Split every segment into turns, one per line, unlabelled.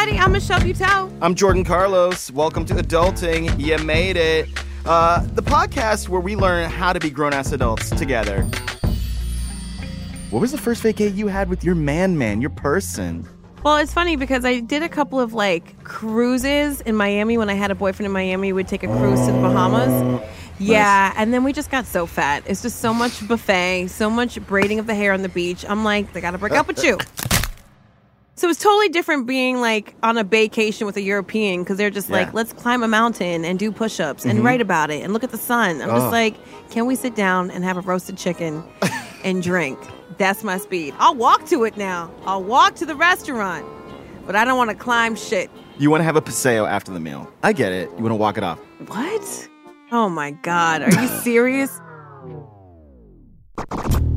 Everybody, I'm Michelle Buteau.
I'm Jordan Carlos. Welcome to Adulting. You made it. Uh, the podcast where we learn how to be grown ass adults together. What was the first vacay you had with your man man, your person?
Well, it's funny because I did a couple of like cruises in Miami when I had a boyfriend in Miami. We'd take a cruise to the Bahamas. Yeah, and then we just got so fat. It's just so much buffet, so much braiding of the hair on the beach. I'm like, they gotta break up with you. So it's totally different being like on a vacation with a European because they're just
Yeah.
like, let's climb a mountain and do push ups and
Mhm.
write about it and look at the sun. I'm
Oh.
just like, can we sit down and have a roasted chicken and drink? That's my speed. I'll walk to it now. I'll walk to the restaurant, but I don't want to climb shit.
You want to have a paseo after the meal. I get it. You want to walk it off.
What? Oh my God. Are you serious?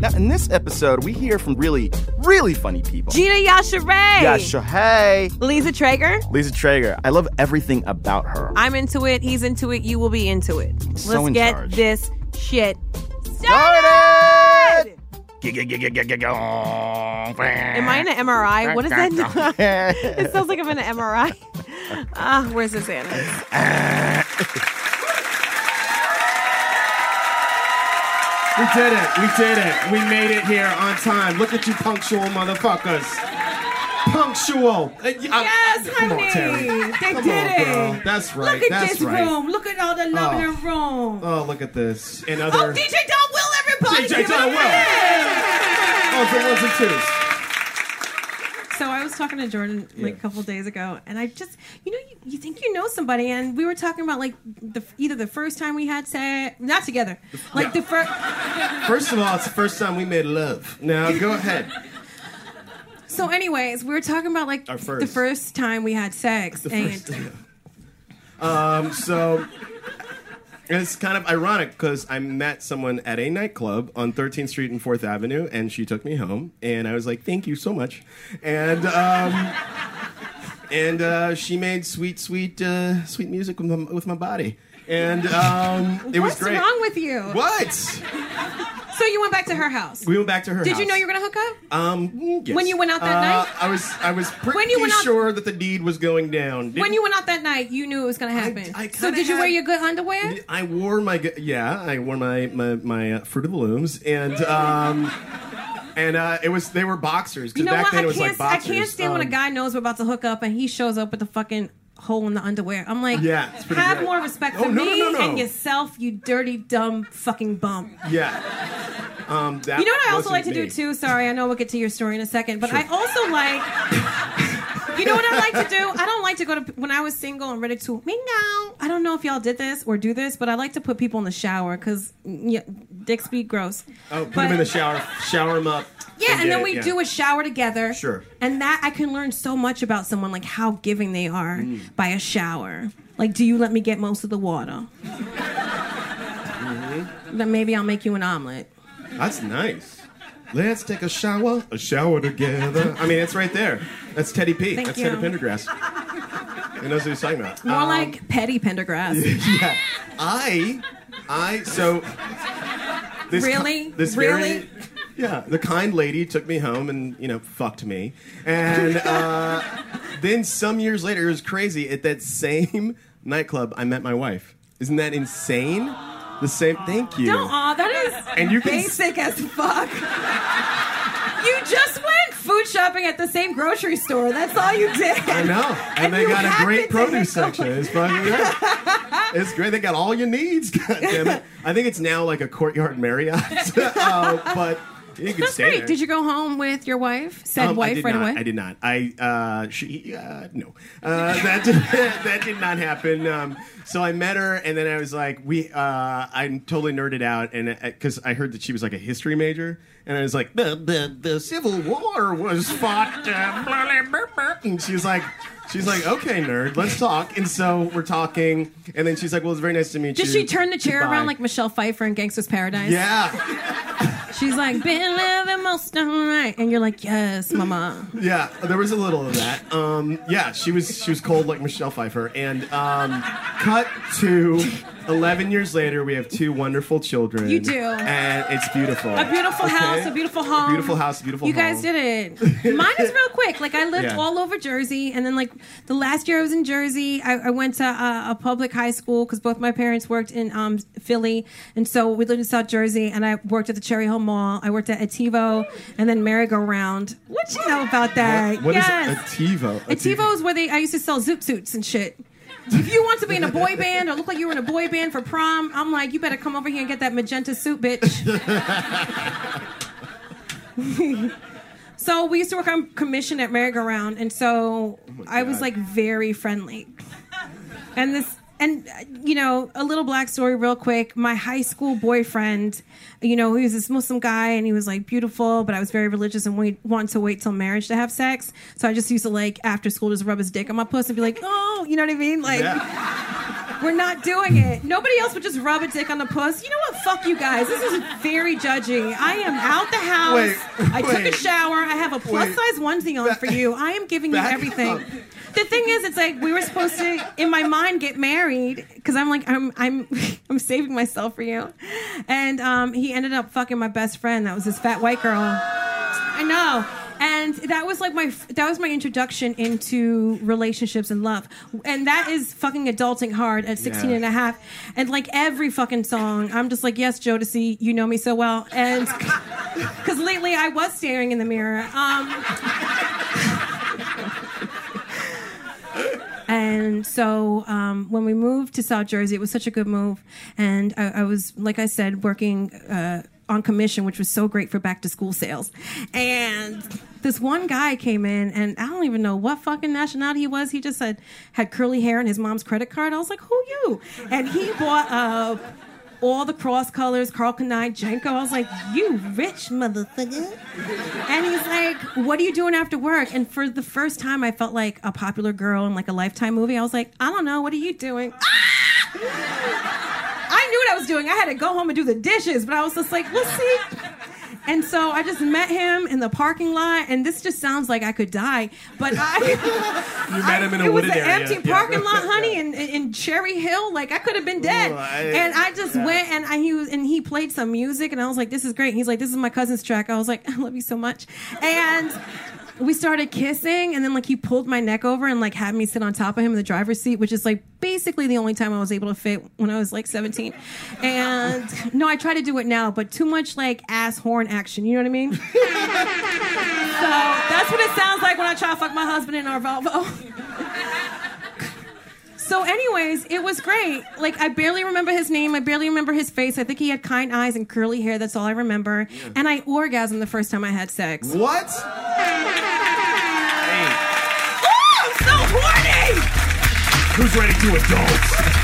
Now, in this episode, we hear from really, really funny people.
Gina Yashere.
Yasha, hey.
Liza Treyger.
Liza Treyger. I love everything about her.
I'm into it. He's into it. You will be into it.
So
Let's
in
get
charge.
this shit
Started!
Am I in an MRI? What is that? it sounds like I'm in an MRI. Ah, where's this animal?
We did it. We did it. We made it here on time. Look at you, punctual motherfuckers. Punctual. Uh, uh,
Yes,
come on. Terry.
They
Come
did
on,
it.
That's right.
Look at
That's
this
right.
room. Look at all the love in
Oh.
the room.
Oh, look at this. And other. Oh.
DJ Don Will, everybody.
DJ Don. Will. Oh, the ones and twos.
So I was talking to Jordan like a couple days ago, and I just, you know, you, you think you know somebody, and we were talking about like the either the first time we had sex, not together, like the first.
First of all, it's the first time we made love. Now, go ahead.
So, anyways, we were talking about like
Our
the
first.
first time we had sex,
The
and
first. Um, so it's kind of ironic because I met someone at a nightclub on 13th Street and 4th Avenue, and she took me home, and I was like, "Thank you so much," and um, and uh, she made sweet, sweet, uh, sweet music with my, with my body, and um, it was great.
what's
great.
wrong with you?
What?
So you went back to her house.
We went back to her. House.
Did you know you were gonna hook up?
Um, yes.
When you went out that
Uh,
night?
I was I was pretty
When you went out-
sure that the deed was going down.
When you went out that night, you knew it was gonna happen. so
kinda
did you wear your good underwear?
I wore my yeah, I wore my my, my uh, Fruit of the Looms, and um, and uh, it was they were boxers
You
because
know
back
what?
then
I
it was
can't.
like boxers.
I can't stand when a
Um,
guy knows we're about to hook up and he shows up with the fucking hole in the underwear. I'm like,
Yeah,
have
great.
more respect
Oh,
for
no, no,
me
no, no.
and yourself, you dirty, dumb, fucking bum.
Yeah. Um, that
you know what I also like to do too? Sorry, I know we'll get to your story in a second, but I also like. You know what I like to do? I don't like to go to when I was single and ready to me now. I don't know if y'all did this or do this, but I like to put people in the shower because yeah, dicks be gross.
Oh, put
But-
them in the shower, shower them up.
Yeah, and then
it,
we
yeah.
do a shower together.
Sure.
And that I can learn so much about someone, like how giving they are
Mm.
by a shower. Like, do you let me get most of the water?
Mm-hmm.
Then maybe I'll make you an omelet.
That's nice. Let's take a shower, a shower together. I mean, it's right there. That's Teddy P.
Thank
That's
you.
Teddy Pendergrass. He knows what he's talking about.
More
Um,
like Petty Pendergrass.
yeah. I, I, so. This
Really?
this
Really?
Very, yeah. The kind lady took me home and, you know, fucked me. And uh, then some years later, it was crazy. At that same nightclub, I met my wife. Isn't that insane? The same. Thank you.
Don't. Aw, that is
And you can-
basic as fuck. you just went food shopping at the same grocery store. That's all you did.
I know. And,
And
they got a great produce section. It's fucking great. it's great. They got all your needs. God damn it. I think it's now like a courtyard Marriott. uh, but you can
That's
stay
great.
there.
Did you go home with your wife? Said
Um, I
wife
did
right
not.
away.
I did not. I uh, she uh, no, uh, that did, that did not happen. Um, so I met her, and then I was like, we. Uh, I'm totally nerded out, and because I heard that she was like a history major, and I was like, the the, the Civil War was fought, uh, blah, blah, blah, blah. and she was like. She's like, okay, nerd, let's talk. And so we're talking, and then she's like, well, it's very nice to meet you.
Did
you.
she turn the chair
Goodbye.
around like Michelle Pfeiffer in Gangster's Paradise?
Yeah,
She's like, been living most all right. And you're like, yes, mama.
Yeah, there was a little of that. Um, yeah, she was she was cold like Michelle Pfeiffer. And um, cut to eleven years later, we have two wonderful children.
You do.
and it's beautiful.
A beautiful
Okay?
house, a beautiful home.
beautiful house, a beautiful. Home.
You guys did it. Mine is real quick. Like I lived
Yeah.
all over Jersey, and then like the last year I was in Jersey, I, I went to a, a public high school because both my parents worked in um, Philly, and so we lived in South Jersey. And I worked at the Cherry Hill Mall. I worked at Ativo, and then Merry Go Round. What you know about that?
What is
yes.
a TiVo? A
Ativo is where they I used to sell zoot suits and shit. If you want to be in a boy band or look like you were in a boy band for prom, I'm like, you better come over here and get that magenta suit, bitch. so we used to work on commission at merry-go-round, and so oh I was like very friendly. And this, and you know, a little black story, real quick. My high school boyfriend, you know, he was this Muslim guy, and he was like beautiful, but I was very religious and we wanted to wait till marriage to have sex. So I just used to like after school just rub his dick on my puss and be like, oh, you know what I mean, like.
Yeah.
We're not doing it. Nobody else would just rub a dick on the puss. You know what? Fuck you guys. This is very judgy. I am out the house.
Wait,
I took a shower. I have a plus
Wait.
size onesie on for you. I am giving you everything.
up.
The thing is, it's like we were supposed to, in my mind, get married because I'm like I'm I'm I'm saving myself for you, and um, he ended up fucking my best friend. That was this fat white girl. I know. And that was like my that was my introduction into relationships and love. And that is fucking adulting hard at 16
Yeah.
and a half. And like every fucking song, I'm just like, "Yes, Jodeci, you know me so well." And cuz lately I was staring in the mirror. Um And so um, when we moved to South Jersey, it was such a good move. And I, I was, like I said, working uh, on commission, which was so great for back to school sales. And this one guy came in, and I don't even know what fucking nationality he was. He just said had curly hair and his mom's credit card. I was like, "Who you?" And he bought uh, all the cross colors, Karl Kani, JNCO. I was like, "You rich motherfucker." And he's like, "What are you doing after work?" And for the first time, I felt like a popular girl in like a Lifetime movie. I was like, "I don't know. What are you doing?" I knew what I was doing. I had to go home and do the dishes, but I was just like, let's see." And so I just met him in the parking lot, and this just sounds like I could die, but I.
You met him in a
it was an
area.
empty
Yeah.
parking lot, honey, in, in, in Cherry Hill. Like I could have been dead.
Ooh, I-
and I just went and I, he was, and he played some music, and I was like, "This is great." He's like, "This is my cousin's track." I was like, "I love you so much," and we started kissing, and then like he pulled my neck over and like had me sit on top of him in the driver's seat, which is like basically the only time I was able to fit when I was like 17. And no, I try to do it now, but too much like ass horn action. You know what I mean? so that's what it sounds like when I try to fuck my husband in our Volvo. So, anyways, it was great. Like, I barely remember his name. I barely remember his face. I think he had kind eyes and curly hair. That's all I remember. And I orgasmed the first time I had sex.
What?
I'm so horny!
Who's ready to adult?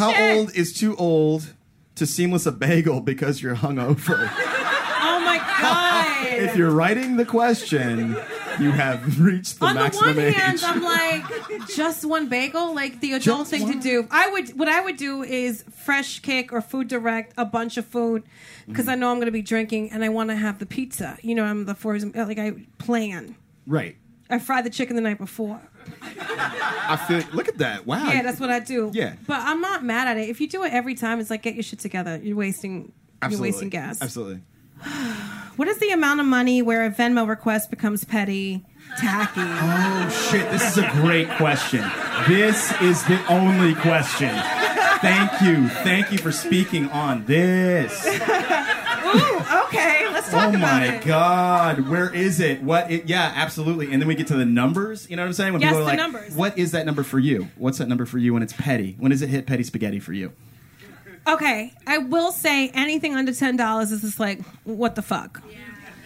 The?
How old is too old to seamless a bagel because you're hungover?
Oh my god!
if you're writing the question,
you have reached the
On the
maximum
one
age.
hand, I'm like, just one bagel, like the adult
Just
thing
one?
to do. I would, what I would do is fresh kick or food direct a bunch of food because
Mm-hmm.
I know I'm going to be drinking and I want to have the pizza. You know, I'm the fours, like I plan.
right.
I fried the chicken the night before.
I feel. Look at that. Wow.
Yeah, that's what I do.
Yeah.
but I'm not mad at it. If you do it every time, it's like get your shit together. You're wasting.
Absolutely.
You're wasting gas.
Absolutely.
What is the amount of money where a Venmo request becomes petty, tacky?
Oh shit! This is a great question. This is the only question. Thank you. Thank you for speaking on this.
Okay, let's talk
Oh
about it.
Oh my god, where is it? What? It, yeah, absolutely. And then we get to the numbers. You know what I'm saying? When
Yes,
people are
the
like,
numbers.
"What is that number for you? What's that number for you when it's petty? When does it hit petty spaghetti for you?"
Okay, I will say anything under ten dollars is just like what the fuck.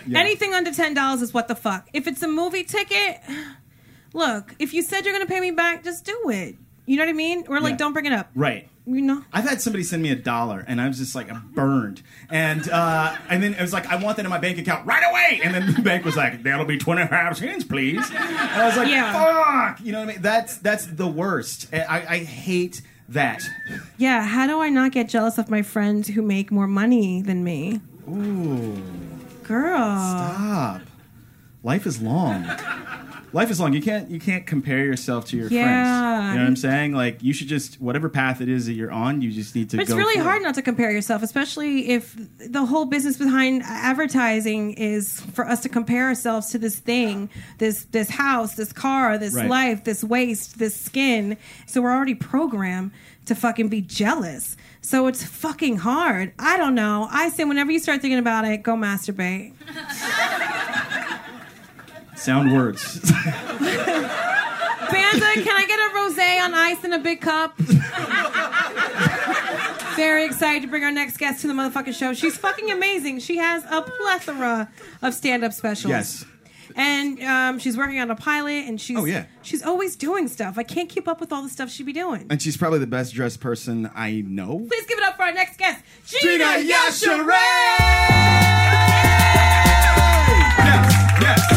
Yeah.
Anything under ten dollars is what the fuck. If it's a movie ticket, look, if you said you're gonna pay me back, just do it. You know what I mean? Or like,
Yeah.
don't bring it up.
Right.
You know.
I've had somebody send me a dollar, and I was just like, I'm burned. And uh, and then it was like, I want that in my bank account right away. And then the bank was like, that'll be 25 cents, please. And I was like,
Yeah.
fuck. You know what I mean? That's that's the worst. I, I hate that.
Yeah. How do I not get jealous of my friends who make more money than me?
Ooh.
Girl.
Stop. Life is long. Life is long. You can't you can't compare yourself to your
Yeah.
friends. You know what I'm saying? Like you should just whatever path it is that you're on, you just need to
But it's really
for it.
hard not to compare yourself, especially if the whole business behind advertising is for us to compare ourselves to this thing, this this house, this car, this
Right.
life, this waist, this skin. So we're already programmed to fucking be jealous. So it's fucking hard. I don't know. I say whenever you start thinking about it, go masturbate.
Sound words.
Banda, can I get a rosé on ice in a big cup? Very excited to bring our next guest to the motherfucking show. She's fucking amazing. She has a plethora of stand-up specials.
yes.
And um, she's working on a pilot, and she's
Oh, yeah.
she's always doing stuff. I can't keep up with all the stuff she'd be doing.
And she's probably the best dressed person I know.
Please give it up for our next guest,
Gina! Yashere. Yes, yes,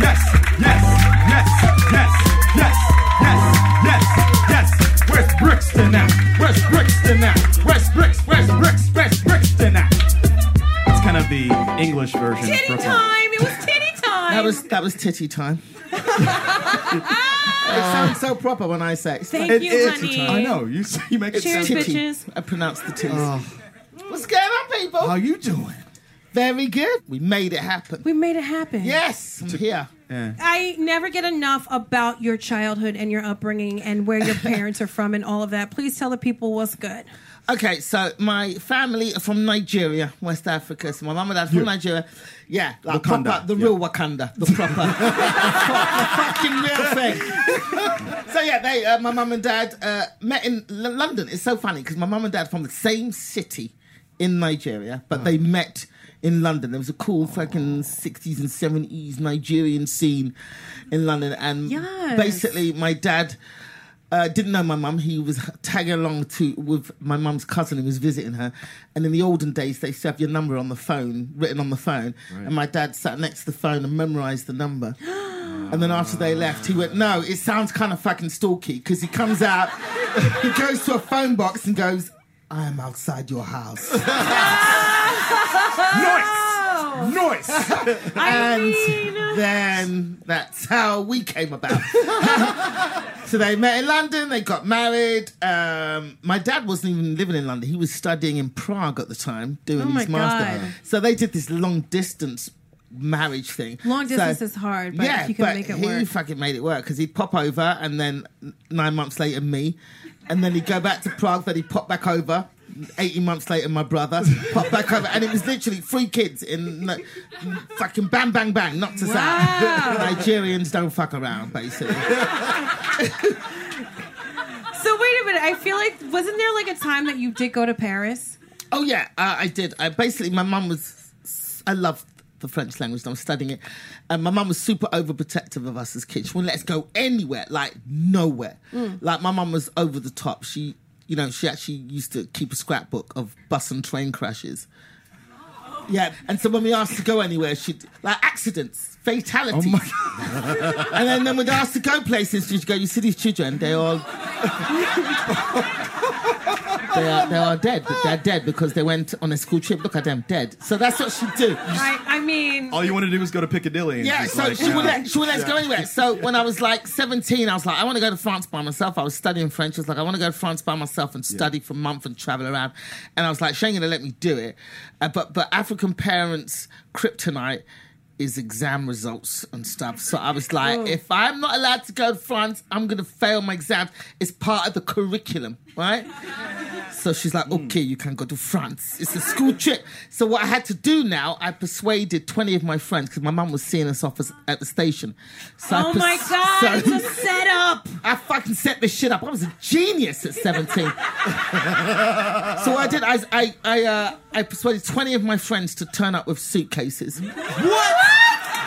yes, yes, yes, yes, yes, yes, yes, yes. Where's Brixton at? Where's Brixton at? Where's Brix? Where's Brix? Where's Brixton at? It's kind of the English version.
Titty time! It was titty time.
that was that was titty time. It sounds so proper when I say.
Thank
it,
you,
it,
honey.
I know you. You make it
Cheers,
sound
bitches.
I pronounce the T's. Oh. What's going on, people?
How you doing?
Very good. We made it happen.
We made it happen.
Yes, I'm here.
I never get enough about your childhood and your upbringing and where your parents are from and all of that. Please tell the people what's good.
Okay, so my family are from Nigeria, West Africa. So my mum and dad from Nigeria. Yeah, like
Wakanda,
proper, the
yeah.
real Wakanda, the proper, the fucking real thing. so yeah, they, uh, my mum and dad uh, met in L- London. It's so funny because my mum and dad from the same city in Nigeria, but they met in London. There was a cool fucking sixties and seventies Nigerian scene in London, and
Yes.
basically my dad uh, didn't know my mum. He was tagging along to with my mum's cousin who was visiting her. And in the olden days, they used to have your number on the phone, written on the phone. And my dad sat next to the phone and memorized the number. And then after they left, he went, "No, it sounds kind of fucking stalky." Because he comes out, he goes to a phone box and goes, "I am outside your house."
Noise, noise.
and then that's how we came about. so they met in London, they got married. Um, my dad wasn't even living in London; he was studying in Prague at the time, doing
Oh
his master.
God.
So they did this long distance marriage thing.
Long
So-
distance is hard, but
yeah,
you can
but
make it
he
work.
fucking made it work because he'd pop over, and then nine months later, me, and then he'd go back to Prague. Then he'd pop back over. 18 months later, my brother popped back over, and it was literally three kids in like, fucking bang, bang, bang, knocked us
Wow.
out. Nigerians don't fuck around, basically.
So wait a minute. I feel like wasn't there like a time that you did go to Paris?
Oh yeah, uh, I did. I basically my mum was. I loved the French language. and I was studying it, and my mum was super overprotective of us as kids. She wouldn't let us go anywhere, like nowhere. Like my mum was over the top. She, you know, she actually used to keep a scrapbook of bus and train crashes. Yeah, and so when we asked to go anywhere, she'd like accidents, oh fatalities. oh and then, then we'd ask to go places, she'd go, You see these children, they all they are they are dead. They're dead because they went on a school trip. Look at them, dead. So that's what she'd do.
I, I mean,
All you want to do is go to Piccadilly. And
Yeah, so
like,
she,
no.
would let, she would let us go anywhere. So when I was like 17, I was like, I want to go to France by myself. I was studying French. I was like, I want to go to France by myself and study for a month and travel around. And I was like, she ain't going to let me do it. Uh, but, but African parents' kryptonite is exam results and stuff. So I was like, if I'm not allowed to go to France, I'm going to fail my exams. It's part of the curriculum, right? So she's like, okay, you can go to France. It's a school trip. So what I had to do now, I persuaded 20 of my friends because my mum was seeing us off as- at the station. So
oh
pers-
my god,
so-
the setup.
I fucking set this shit up. I was a genius at 17. so what I did, I, I, I, uh, I persuaded 20 of my friends to turn up with suitcases.
What?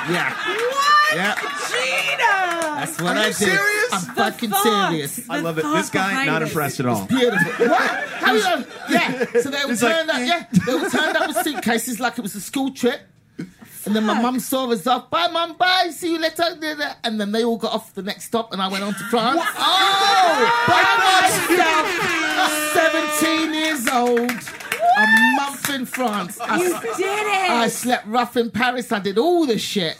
Yeah.
What?
Yeah.
Gina!
That's what
Are
I
you
did.
serious?
I'm
The
fucking
thought.
serious.
I
The
love it.
thought
This guy,
behind
not
it.
impressed at all.
Beautiful. What? How you know? Yeah. So they were
It's like,
turned up. Yeah. Mm. They were turned up with suitcases like it was a school trip. And then my mum saw us off. Bye, mum. Bye. See you later. And then they all got off the next stop, and I went on to France. Oh, by myself. Seventeen years old. A month in France. I,
You did it.
I slept rough in Paris. I did all the shit.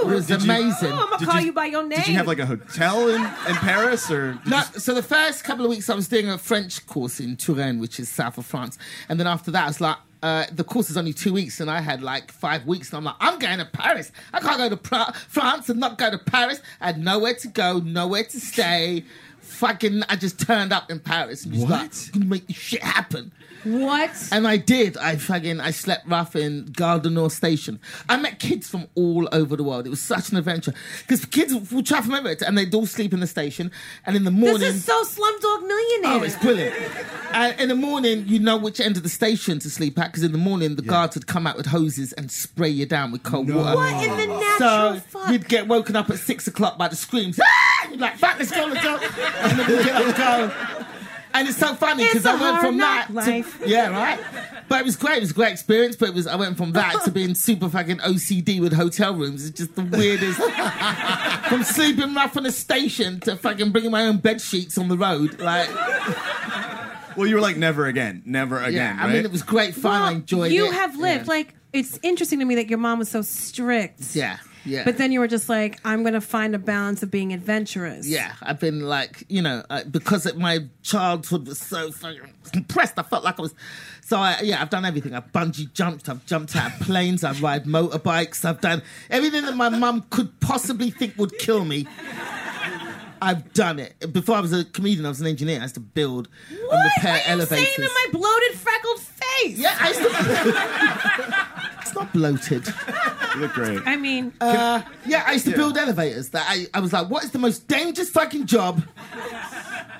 It was
Did you-
amazing.
Oh, I'm gonna
Did
call
you-
you, by your name.
Did you have like a hotel in, in Paris or? did
No,
you-
so the first couple of weeks I was doing a French course in Touraine, which is south of France, and then after that I was like, uh, the course is only two weeks, and I had like five weeks, and I'm like, I'm going to Paris. I can't go to pra- France and not go to Paris. I had nowhere to go, nowhere to stay. Fucking, I just turned up in Paris and just like,
What?
gonna make this shit happen.
What?
And I did. I fucking I slept rough in Gare du Nord station. I met kids from all over the world. It was such an adventure because kids would travel from everywhere, and they'd all sleep in the station. And in the morning,
This is so Slumdog Millionaire.
Oh, it's brilliant. And in the morning, you know which end of the station to sleep at because in the morning, the guards would come out with hoses and spray you down with cold water.
What in the natural
So
fuck?
you'd get woken up at six o'clock by the screams. Ah! You'd like, back, let's go, let's go. And then you get up and go. And it's so funny because I went from that
knock
to, yeah, right. But it was great. It was a great experience. But it was I went from that to being super fucking OCD with hotel rooms. It's just the weirdest. from sleeping rough on a station to fucking bringing my own bed sheets on the road. Like,
well, you were like never again, never
yeah,
again.
I
right?
mean, it was great fun. I
Well,
enjoyed
you
it.
have lived. Like, it's interesting to me that your mom was so strict.
Yeah, yeah.
But then you were just like, I'm going to find a balance of being adventurous.
Yeah, I've been like, you know, uh, because it, my childhood was so fucking compressed, I felt like I was. So, I, yeah, I've done everything. I've bungee jumped, I've jumped out of planes, I've ride motorbikes, I've done everything that my mum could possibly think would kill me. I've done it. Before I was a comedian, I was an engineer. I used to build and repair What
are you
elevators.
saying to my bloated, freckled face?
yeah, I used to. it's not bloated.
You look great.
I mean,
Uh, yeah, I used to build elevators. That I, I was like, what is the most dangerous fucking job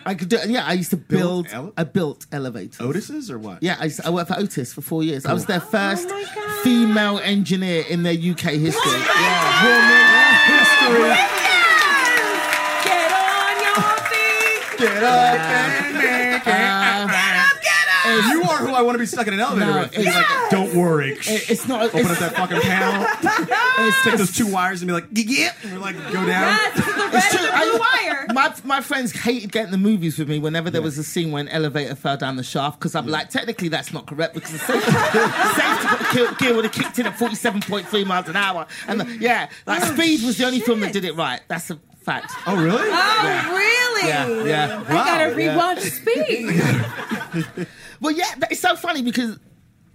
I could do? And yeah, I used to
Build
build.
ele-
I built elevators.
Otis's or what?
Yeah, I, used- I worked for Otis for four years. I was their first
Oh my God.
female engineer in their UK history. Yeah. Woman history.
get on your feet.
Get up and make it.
It's,
You are who I want to be stuck in an elevator
No,
with. You're
it's-
like, don't worry.
it- it's not.
Open up
It's,
that fucking panel. And it's take those two wires and be like, yeah, and we're like, go down.
Yes, the red
it's
and
true.
the blue
I-
wire.
my, my friends hated getting the movies with me whenever there was a scene where an elevator fell down the shaft because I'm like, technically that's not correct because the safety, safety gear, gear would have kicked in at 47.3 miles an hour. And the, yeah, like oh, Speed was the only film that did it right. That's a fact.
Oh, really?
Oh, really?
Yeah, yeah.
I gotta
Yeah.
rewatch Speed.
Well, yeah, that- it's so funny because.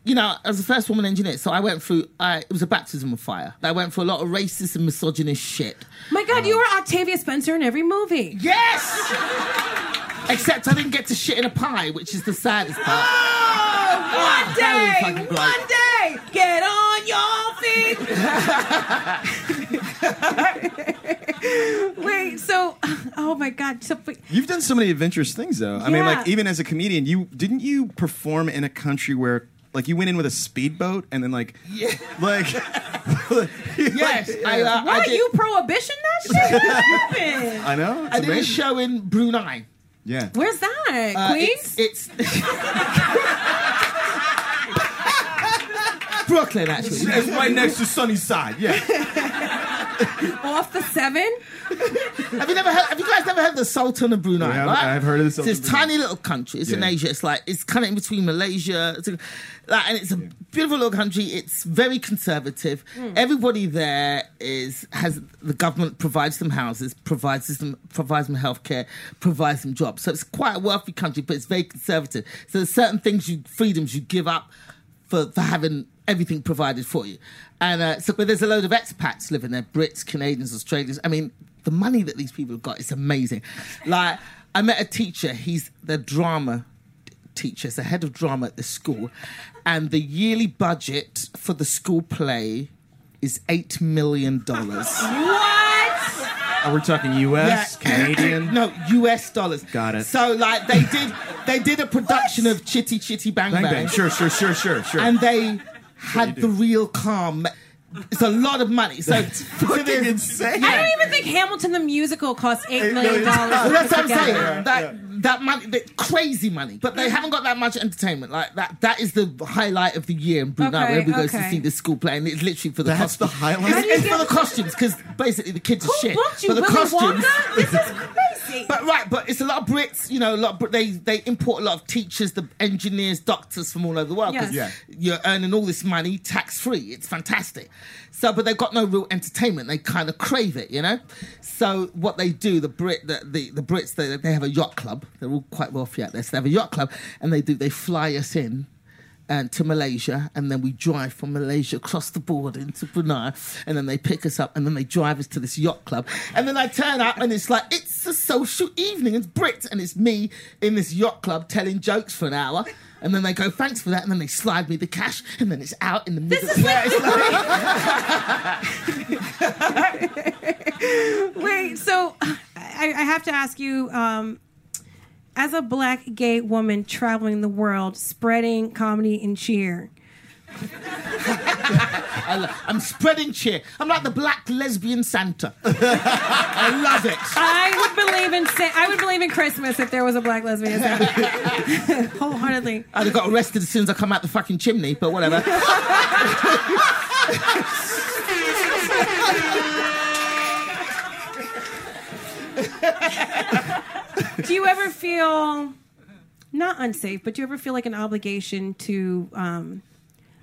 You know, as the first woman engineer, so I went through. I, it was a baptism of fire. I went through a lot of racist and misogynist shit.
My God, you were Octavia Spencer in every movie.
Yes, except I didn't get to shit in a pie, which is the saddest part.
Oh, one day, one day, get on your feet. Wait, so, oh my God, so, but-
You've done so many adventurous things, though. I mean,
Yeah.
like even as a comedian, you didn't you perform in a country where like you went in with a speedboat and then like
Yeah.
like
Yes, I, uh, I
what
did.
you prohibition that shit? What happened?
I know. It's
I did a
amazing.
show in Brunei.
Yeah.
Where's that?
Uh,
Queens?
It's, it's Brooklyn, actually.
It's right next to Sunnyside. Yeah.
Off the seven.
Have you never heard? Have you guys never heard of the Sultan of Brunei?
I have-
right?
I've heard of the Sultan
It's
of
this
Brunei.
tiny little country. It's in Asia. It's like it's kind of in between Malaysia, it's like, and it's a beautiful little country. It's very conservative. Hmm. Everybody there is has the government provides them houses, provides them provides them healthcare, provides them jobs. So it's quite a wealthy country, but it's very conservative. So there's certain things you freedoms you give up for, for having everything provided for you. And uh, so, but there's a load of expats living there Brits, Canadians, Australians. I mean, the money that these people have got is amazing. Like, I met a teacher, he's the drama teacher, it's the head of drama at the school. And the yearly budget for the school play is $8 million.
What?
Are we talking U.S.,
Yeah.
Canadian?
No, US dollars.
Got it.
So, like, they did, they did a production of Chitty Chitty Bang Bang.
Bang bang. Sure, sure, sure, sure, sure.
and they had the real calm. It's a lot of money. So, so
fucking
there's-
insane.
I don't even think Hamilton the musical cost eight million dollars.
Well, that's what I'm saying. That that money, that crazy money, but they mm. haven't got that much entertainment. Like that, that is the highlight of the year in Brunei.
Okay,
where everybody goes to
okay.
see the school play, and it's literally for the
That's the
costumes.
highlight? How
It's,
do you
it's for
get-
the costumes because basically the kids are
Who
shit.
booked you,
but the
Willy
costumes.
Wonka? This is crazy.
But right, but it's a lot of Brits, you know. A lot of they they import a lot of teachers, the engineers, doctors from all over the world because
Yes.
you're earning all this money tax free. It's fantastic. So, but they've got no real entertainment. They kind of crave it, you know. So what they do, the Brit, the the, the Brits, they they have a yacht club. They're all quite wealthy out there. So they have a yacht club, and they do they fly us in and to Malaysia, and then we drive from Malaysia across the border into Brunei, and then they pick us up, and then they drive us to this yacht club, and then I turn up, and it's like it's a social evening, it's Brits, and it's me in this yacht club telling jokes for an hour. And then they go, thanks for that. And then they slide me the cash. And then it's out in the middle.
This is
yeah, like,
Wait, so I, I have to ask you, um, as a black gay woman traveling the world, spreading comedy and cheer,
I'm spreading cheer. I'm like the black lesbian Santa. I love it.
I would believe in sa- I would believe in Christmas if there was a black lesbian Santa. wholeheartedly.
I'd have got arrested as soon as I come out the fucking chimney, but whatever.
Do you ever feel not unsafe, but do you ever feel like an obligation to um,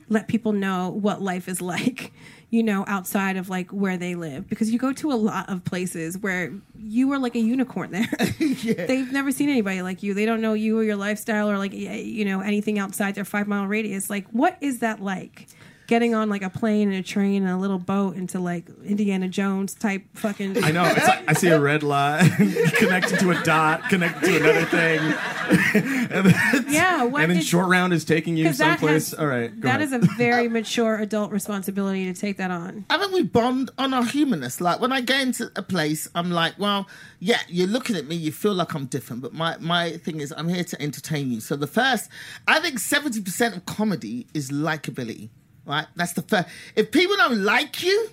let people know what life is like? You know, outside of like where they live, because you go to a lot of places where you are like a unicorn there. They've never seen anybody like you. They don't know you or your lifestyle or like you know anything outside their five mile radius. Like, what is that like? Getting on like a plane and a train and a little boat into like Indiana Jones type fucking.
I know. It's like I see a red line connected to a dot, connected to another thing. and then,
Yeah, what
and then
is-
short round is taking you someplace.
has-
All right, go
That
ahead.
is a very mature adult responsibility to take that on.
Haven't we bond on our humanness. Like when I go into a place, I'm like, well, yeah, you're looking at me, you feel like I'm different, but my my thing is, I'm here to entertain you. So the first, I think seventy percent of comedy is likability. Right, that's the first. If people don't like you.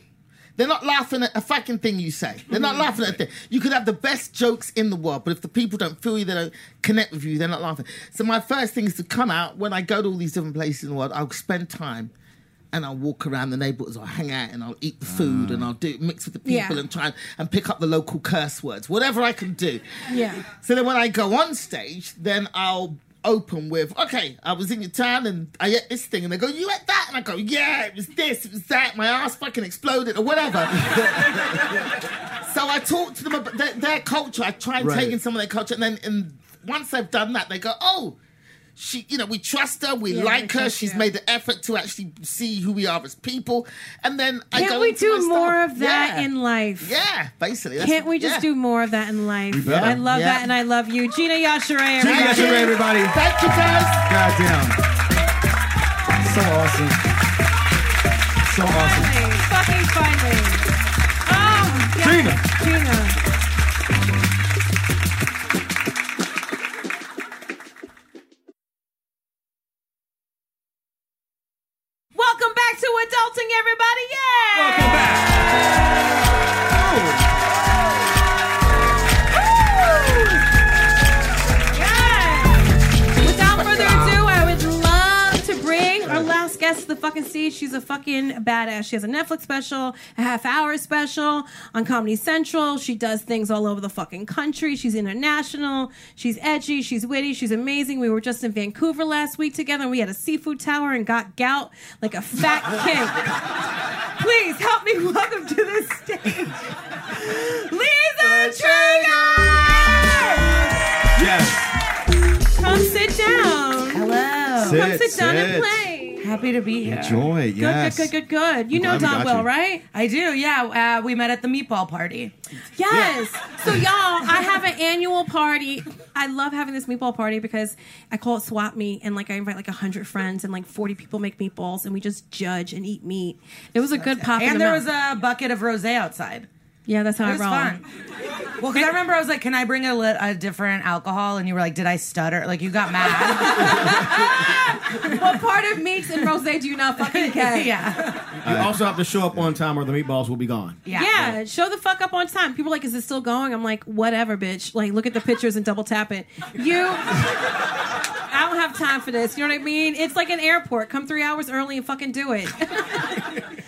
They're not laughing at a fucking thing you say. They're not laughing at a thing. You could have the best jokes in the world, but if the people don't feel you, they don't connect with you, they're not laughing. So my first thing is to come out when I go to all these different places in the world. I'll spend time and I'll walk around the neighborhoods, I'll hang out and I'll eat the food and I'll do mix with the people
Yeah.
and try and, and pick up the local curse words, whatever I can do.
Yeah.
So then when I go on stage, then I'll open with, okay, I was in your town and I ate this thing, and they go, you ate that, and I go, yeah, it was this, it was that, my ass fucking exploded or whatever. so I talk to them about their, their culture. I try and
Right.
take in some of their culture, and then and once they've done that, they go, oh. She, you know, we trust her. We
Yeah,
like her. She's
you.
made the effort to actually see who we are as people, and then I
Can't
go
we do more
stuff.
of that
Yeah.
in life?
Yeah, basically. that's-
Can't we just
yeah.
do more of that in life? I love
Yeah.
that, and I love you, Gina Yashere.
Gina
everybody.
Yashere, everybody.
Thank you, guys.
Goddamn. So awesome. So awesome.
Finally, fucking finally. Oh, yes. Gina. Adulting, everybody. Yay! The fucking stage. She's a fucking badass. She has a Netflix special, a half hour special on Comedy Central. She does things all over the fucking country. She's international. She's edgy. She's witty. She's amazing. We were just in Vancouver last week together and we had a seafood tower and got gout like a fat king. Please help me welcome to the stage. Liza Treyger!
Yes.
Come sit down.
Hello.
Come
Sit,
sit down and play.
Happy to be here.
Enjoy.
Good,
Yes.
good, good, good, good. You know
glad we
Don
got
well,
you.
right?
I do, yeah. Uh, we met at the meatball party.
Yes. So y'all, I have an annual party. I love having this meatball party because I call it swap meet, and like I invite like hundred friends, and like forty people make meatballs, and we just judge and eat meat. It was a good pop.
And
the
there
mouth.
was a bucket of rosé outside.
Yeah, that's how
It
I
was
roll.
fun. Well, because I remember I was like, "Can I bring a, lit- a different alcohol?" And you were like, "Did I stutter?" Like you got mad.
What part of meats and rosé do you not fucking get?
yeah,
You also have to show up on time or the meatballs will be gone.
yeah,
Yeah, show the fuck up on time. People are like, is it still going? I'm like, whatever, bitch. Like, look at the pictures and double tap it. You, I don't have time for this. You know what I mean? It's like an airport. Come three hours early and fucking do it.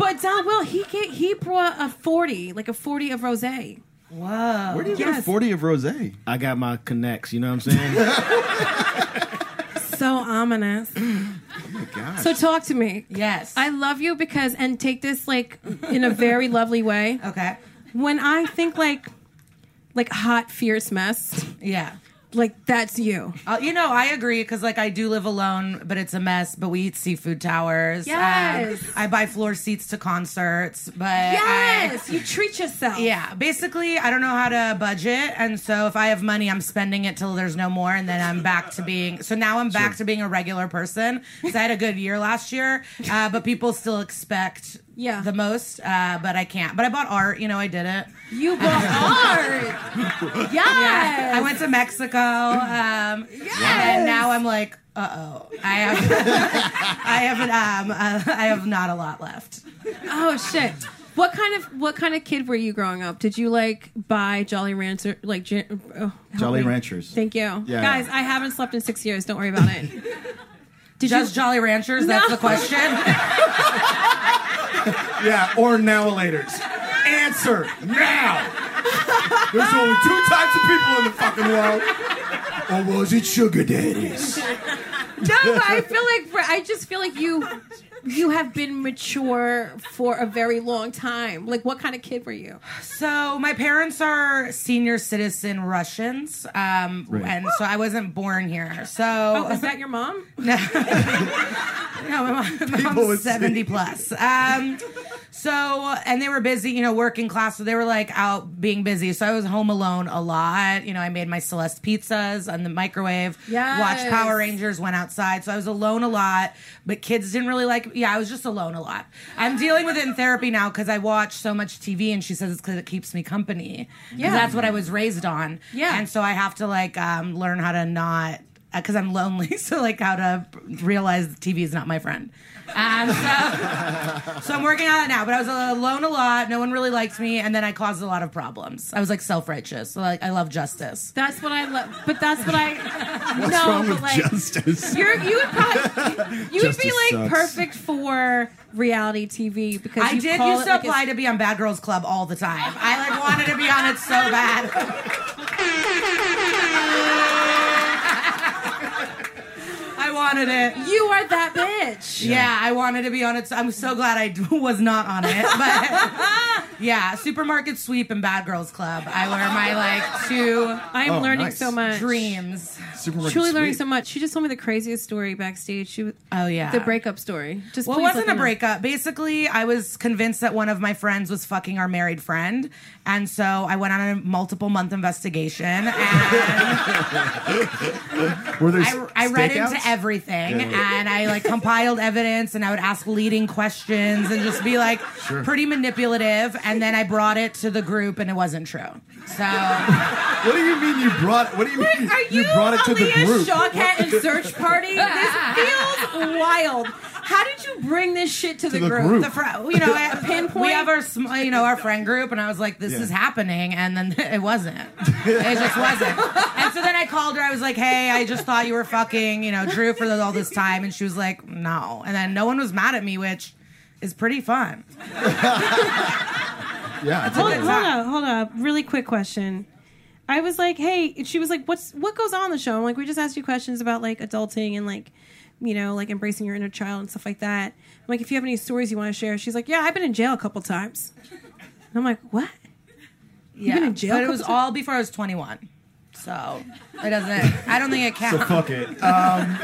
but Don Will, he get, he brought a forty, like a forty of rosé.
Whoa.
Where do you get a
Yes.
40 of rosé?
I got my connects, you know what I'm saying?
So ominous. Oh so talk to me.
Yes.
I love you because, and take this like in a very lovely way.
okay.
When I think like, like hot, fierce mess,
Yeah.
Like that's you.
Uh, you know, I agree because like I do live alone, but it's a mess. But we eat seafood towers. Um,
Yes.
I buy floor seats to concerts, but I-
Yes, you treat yourself.
yeah, basically, I don't know how to budget, and so if I have money, I'm spending it till there's no more, and then I'm back to being. So now I'm back to being a regular person. Because I had a good year last year, uh, but people still expect
Yeah.
the most, uh, but I can't. But I bought art. You know, I did it.
You bought art. Yes.
I went to Mexico, um, and now I'm like, uh oh, I have, I haven't, um, uh, I have not a lot left.
Oh shit. What kind of what kind of kid were you growing up? Did you like buy Jolly Rancher like oh,
Jolly
me.
Ranchers.
Thank you,
Yeah.
guys. I haven't slept in six years. Don't worry about it. Did
Just
you?
Jolly Ranchers? That's the question.
Yeah, or now laters. Answer now. There's only two types of people in the fucking world. Or was it sugar daddies?
No, I feel like I just feel like you you have been mature for a very long time. Like, what kind of kid were you?
So my parents are senior citizen Russians, um, and so I wasn't born here. So
Oh, is that your mom?
no, no, my, mom, my mom's
would
seventy plus. Um, so and they were busy, you know, working class. So they were like out being busy. So I was home alone a lot. You know, I made my Celeste pizzas on the microwave.
Yes.
Watched Power Rangers. Went outside. So I was alone a lot. But kids didn't really like. Yeah, I was just alone a lot. I'm dealing with it in therapy now because I watch so much TV, and she says it's because it keeps me company. Yeah,
Yeah.
that's what I was raised on.
Yeah.
and so I have to like um, learn how to not because I'm lonely. So like how to realize TV is not my friend. Um, so, so I'm working on it now. But I was alone a lot. No one really liked me, and then I caused a lot of problems. I was like self righteous. So like I love justice.
That's what I love. But that's what I.
What's
no,
wrong
but
with
like,
justice?
You're, you would probably you would be like
sucks.
perfect for reality TV because
I
you
did used to
like
apply to be on Bad Girls Club all the time. I like wanted to be on it so bad. I wanted it.
You are that bitch.
Yeah, I wanted to be on it. So I'm so glad I was not on it. But yeah, Supermarket Sweep and Bad Girls Club. I wear my like two
I am
Oh,
learning
nice.
so much.
dreams.
Supermarket
Truly learning so much. She just told me the craziest story backstage. She was
Oh yeah.
the breakup story. Just
Well, it wasn't a
me know.
breakup. Basically, I was convinced that one of my friends was fucking our married friend. And so I went on a multiple month investigation and
Were there
I, I read into everything and I like compiled evidence and I would ask leading questions and just be like pretty manipulative. And then I brought it to the group and it wasn't true. So
What do you mean you brought? What do you mean
Are you,
brought it to the
Alia
group?
Shawkat and Search Party? This feels wild. How did you bring this shit to, the,
the
group?
group.
the fr- you know, I-
pinpoint?
we have our sm- you know our friend group, and I was like, this
Yeah.
is happening, and then it wasn't. It just wasn't. And so then I called her. I was like, "Hey, I just thought you were fucking, you know, Drew for all this time," and she was like, "No." And then no one was mad at me, which is pretty fun.
Yeah. it's
Hold,
okay.
hold up, hold up. Really quick question. I was like, hey, she was like, what's what goes on the show? I'm like, we just asked you questions about like adulting and like, you know, like embracing your inner child and stuff like that. I'm like, if you have any stories you want to share, she's like, yeah, I've been in jail a couple times. And I'm like, what?
Yeah,
been in jail
but
a
it was
couple
all before I was 21, so it doesn't. I don't think it counts.
So fuck it. Um,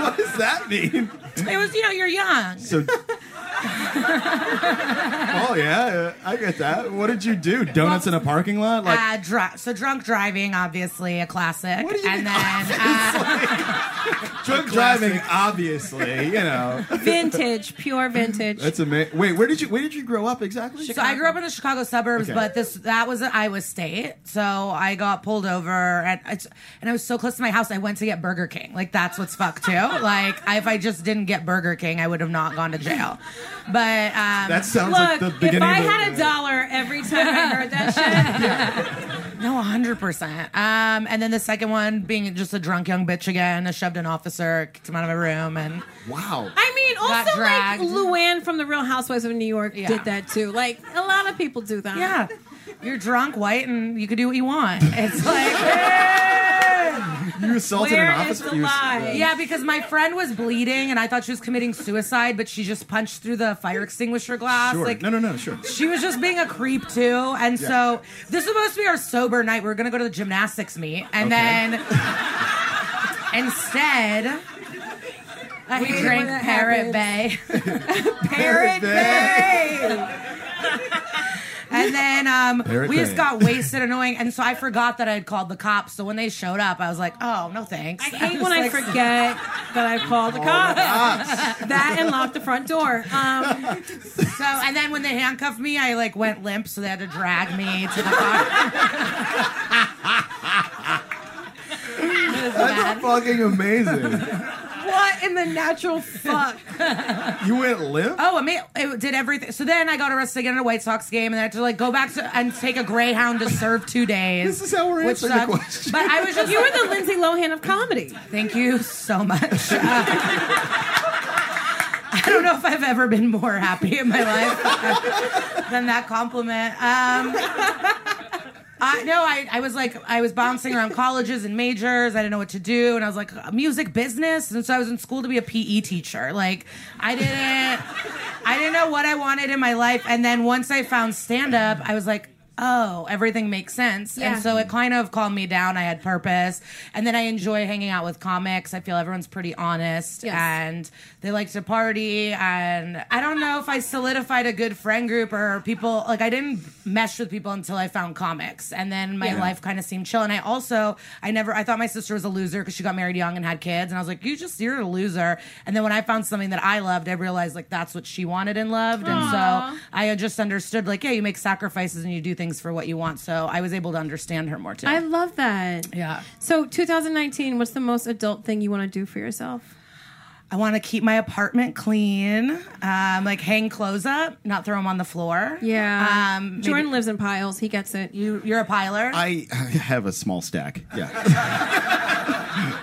what does that mean?
it was, you know, you're young.
So. oh yeah, I get that. What did you do? Donuts in a parking lot? Like
uh, dr- so drunk driving, obviously a classic,
What do you
and
mean,
then uh,
drunk driving, obviously. You know,
Vintage, pure vintage.
that's amazing. Wait, where did you where did you grow up exactly?
So I grew up in the Chicago suburbs,
Okay.
but this that was at Iowa State. So I got pulled over, and it's, and I was so close to my house. I went to get Burger King. Like that's what's fucked too. Like if I just didn't get Burger King, I would have not gone to jail. But um,
That sounds
Look,
like the beginning. if.
I
of the,
had a dollar every time I heard that shit,
no, hundred percent. Um, and then the second one being just a drunk young bitch again. I shoved an officer, kicked him out of my room, and
wow.
I mean, also like. Luann from the Real Housewives of New York
Yeah.
did that too. Like a lot of people do that.
yeah, you're drunk, white, and you can do what you want. It's like.
You assaulted
Where
an
is
officer.
the
You-
lie?
Yeah, because my friend was bleeding and I thought she was committing suicide, but she just punched through the fire extinguisher glass.
Sure.
Like
no, no, no. Sure.
she was just being a creep too. And so this was supposed to be our sober night. We are gonna go to the gymnastics meet. And
Okay.
then instead I
Wait,
drank
when that
Parrot. Bay.
Parrot Bay.
And then um,
Parrot
we just got wasted, annoying, and so I forgot that I had called the cops. So when they showed up, I was like, "Oh no, thanks."
I hate
was
when I forget that I called the cops. that and locked the front door. Um,
So and then when they handcuffed me, I like went limp, so they had to drag me to the car. It bad.
That's fucking amazing.
What in the natural fuck?
you went limp.
Oh, I mean, it did everything. So then I got arrested again at a White Sox game, and I had to like go back to and take a Greyhound to serve two days.
This is how we're
which
answering the
sucked.
question.
But I was just
You were the Lindsay Lohan of comedy.
Thank you so much. Uh, I don't know if I've ever been more happy in my life than that compliment. Um, I no, I, I was like I was bouncing around colleges and majors. I didn't know what to do, and I was like music business, and so I was in school to be a PE teacher. Like I didn't, I didn't know what I wanted in my life, and then once I found stand up, I was like. Oh, everything makes sense.
Yeah.
And so it kind of calmed me down. I had purpose. And then I enjoy hanging out with comics. I feel everyone's pretty honest
Yes.
and they like to party. And I don't know if I solidified a good friend group or people, like, I didn't mesh with people until I found comics. And then my
Yeah.
life kind of seemed chill. And I also, I never, I thought my sister was a loser because she got married young and had kids. And I was like, you just, you're a loser. And then when I found something that I loved, I realized, like, that's what she wanted and loved. And so I just understood, like, yeah, you make sacrifices and you do things for what you want. So I was able to understand her more too.
I love that.
yeah.
So 2019, what's the most adult thing you want to do for yourself?
I want to keep my apartment clean, um, like hang clothes up, not throw them on the floor.
Yeah.
Um, maybe-
Jordan lives in piles. He gets it.
you you're a piler.
I have a small stack. Yeah.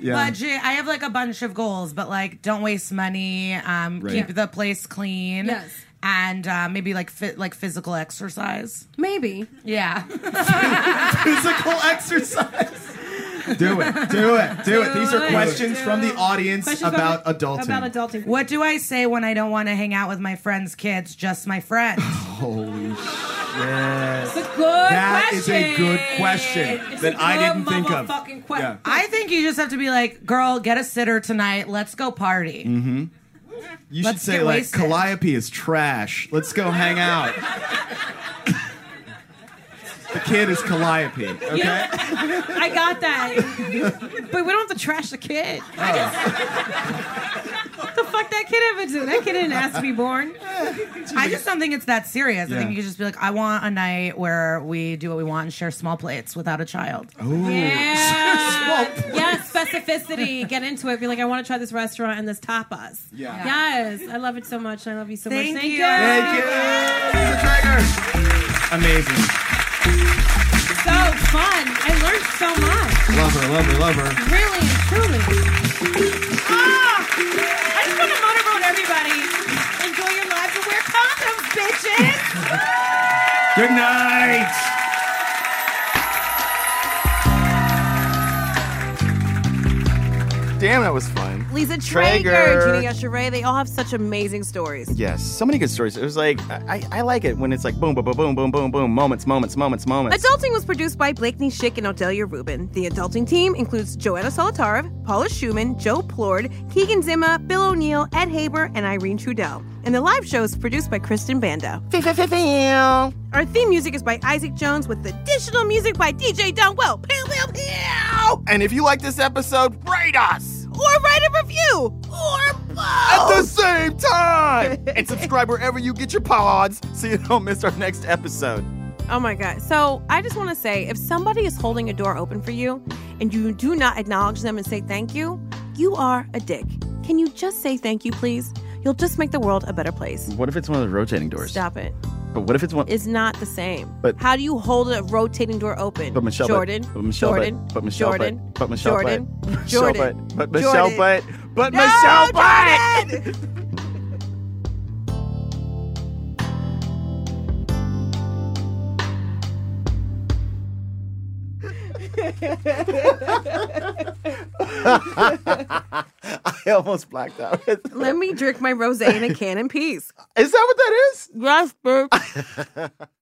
yeah.
Budget. I have like a bunch of goals, but like don't waste money. Um,
Right.
Keep the place clean.
Yes.
And uh, maybe like fit like physical exercise.
Maybe.
Yeah.
Physical exercise. Do it. Do it. Do it. These are questions from the audience
Questions
about adulting.
About adulting.
what do I say when I don't want to hang out with my friends' kids? Just my friends.
Holy shit.
It's a good
That is
question.
a good question
It's
that
a
I
good
didn't think of.
motherfucking que-
Yeah.
I think you just have to be like, girl, get a sitter tonight. Let's go party.
You should
Let's
say
get
like
wasted.
Calliope is trash. Let's go hang out. the kid is Calliope. Okay.
I got that. but we don't have to trash the kid. I just, what the fuck that kid ever do? That kid didn't ask to be born.
I just don't think it's that serious. I
Yeah.
think you could just be like, I want a night where we do what we want and share small plates without a child.
Ooh.
Yeah. yeah, specificity. Get into it. Be like, I want to try this restaurant and this tapas.
Yeah.
Yes. I love it so much. I love you so
Thank
much. Thank
you.
you.
Thank you. Liza Treyger. Amazing.
so fun. I learned so much.
Love her, love her, love her.
Really and truly. Oh,
Good night.
Damn, that was fun.
Liza
Treyger.
Treyger, Gina Yashere, they all have such amazing stories.
Yes, so many good stories. It was like I, I like it when it's like boom, boom, boom, boom, boom, boom, boom, moments, moments, moments, moments.
Adulting was produced by Blakeney Schick and Odelia Rubin. The adulting team includes Joanna Solotaroff, Paula Szuchman, Joe Plourde, Keegan Zema, Bill O'Neill, Ed Haber, and Irene Trudel. And the live show is produced by Kristen Bando. Our theme music is by Isaac Jones with additional music by DJ Donwill. Pew, pew, pew!
And if you like this episode, rate us
Or write a review! Or both!
at the same time, and subscribe wherever you get your pods so you don't miss our next episode.
Oh my God. So I just want to say if somebody is holding a door open for you and you do not acknowledge them and say thank you, you are a dick. Can you just say thank you, please? You'll just make the world a better place.
What if it's one of the rotating doors?
Stop it.
But what if it's one?
It's not the same.
But-
how do you hold a rotating door open?
But Michelle, but-
Jordan,
but Michelle, but-
Jordan,
but Michelle,
Jordan,
but, but Michelle,
Jordan,
but, Michelle,
Jordan,
but, but Michelle,
Jordan.
but, but
No,
Michelle, but.
Jordan!
I almost blacked out.
Let me drink my rosé in a can in peace.
Is that what that is?
Yes, bitch.